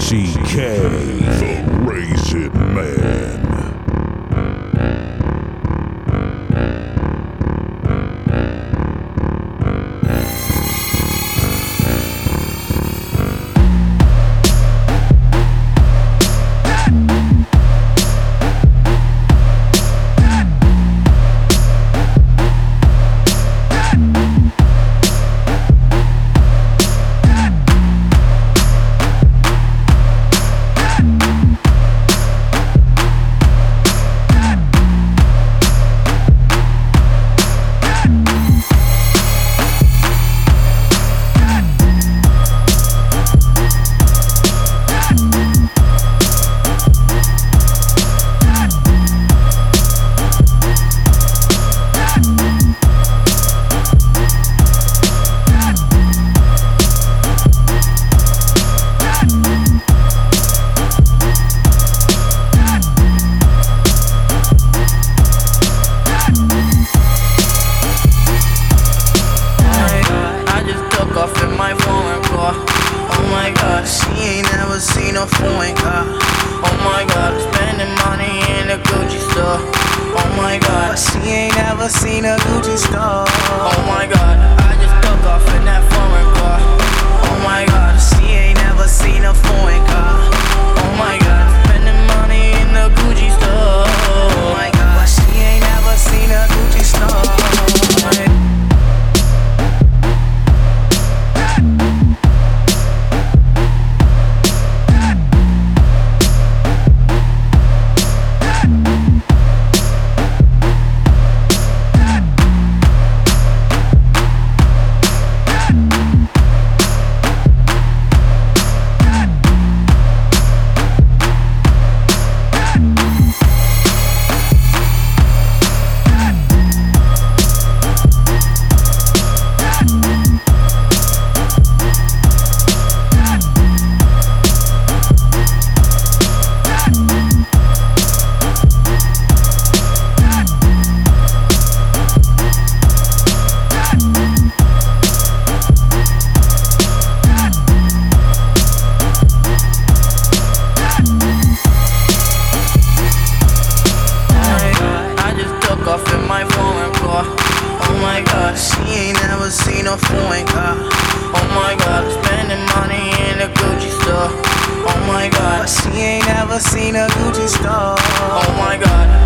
CK, the Raisin Man. never seen a Gucci store. Oh my god. my god, she ain't never seen a foreign car. Oh my god, spending money in a Gucci store. Oh my god, she ain't never seen a Gucci store. Oh my god.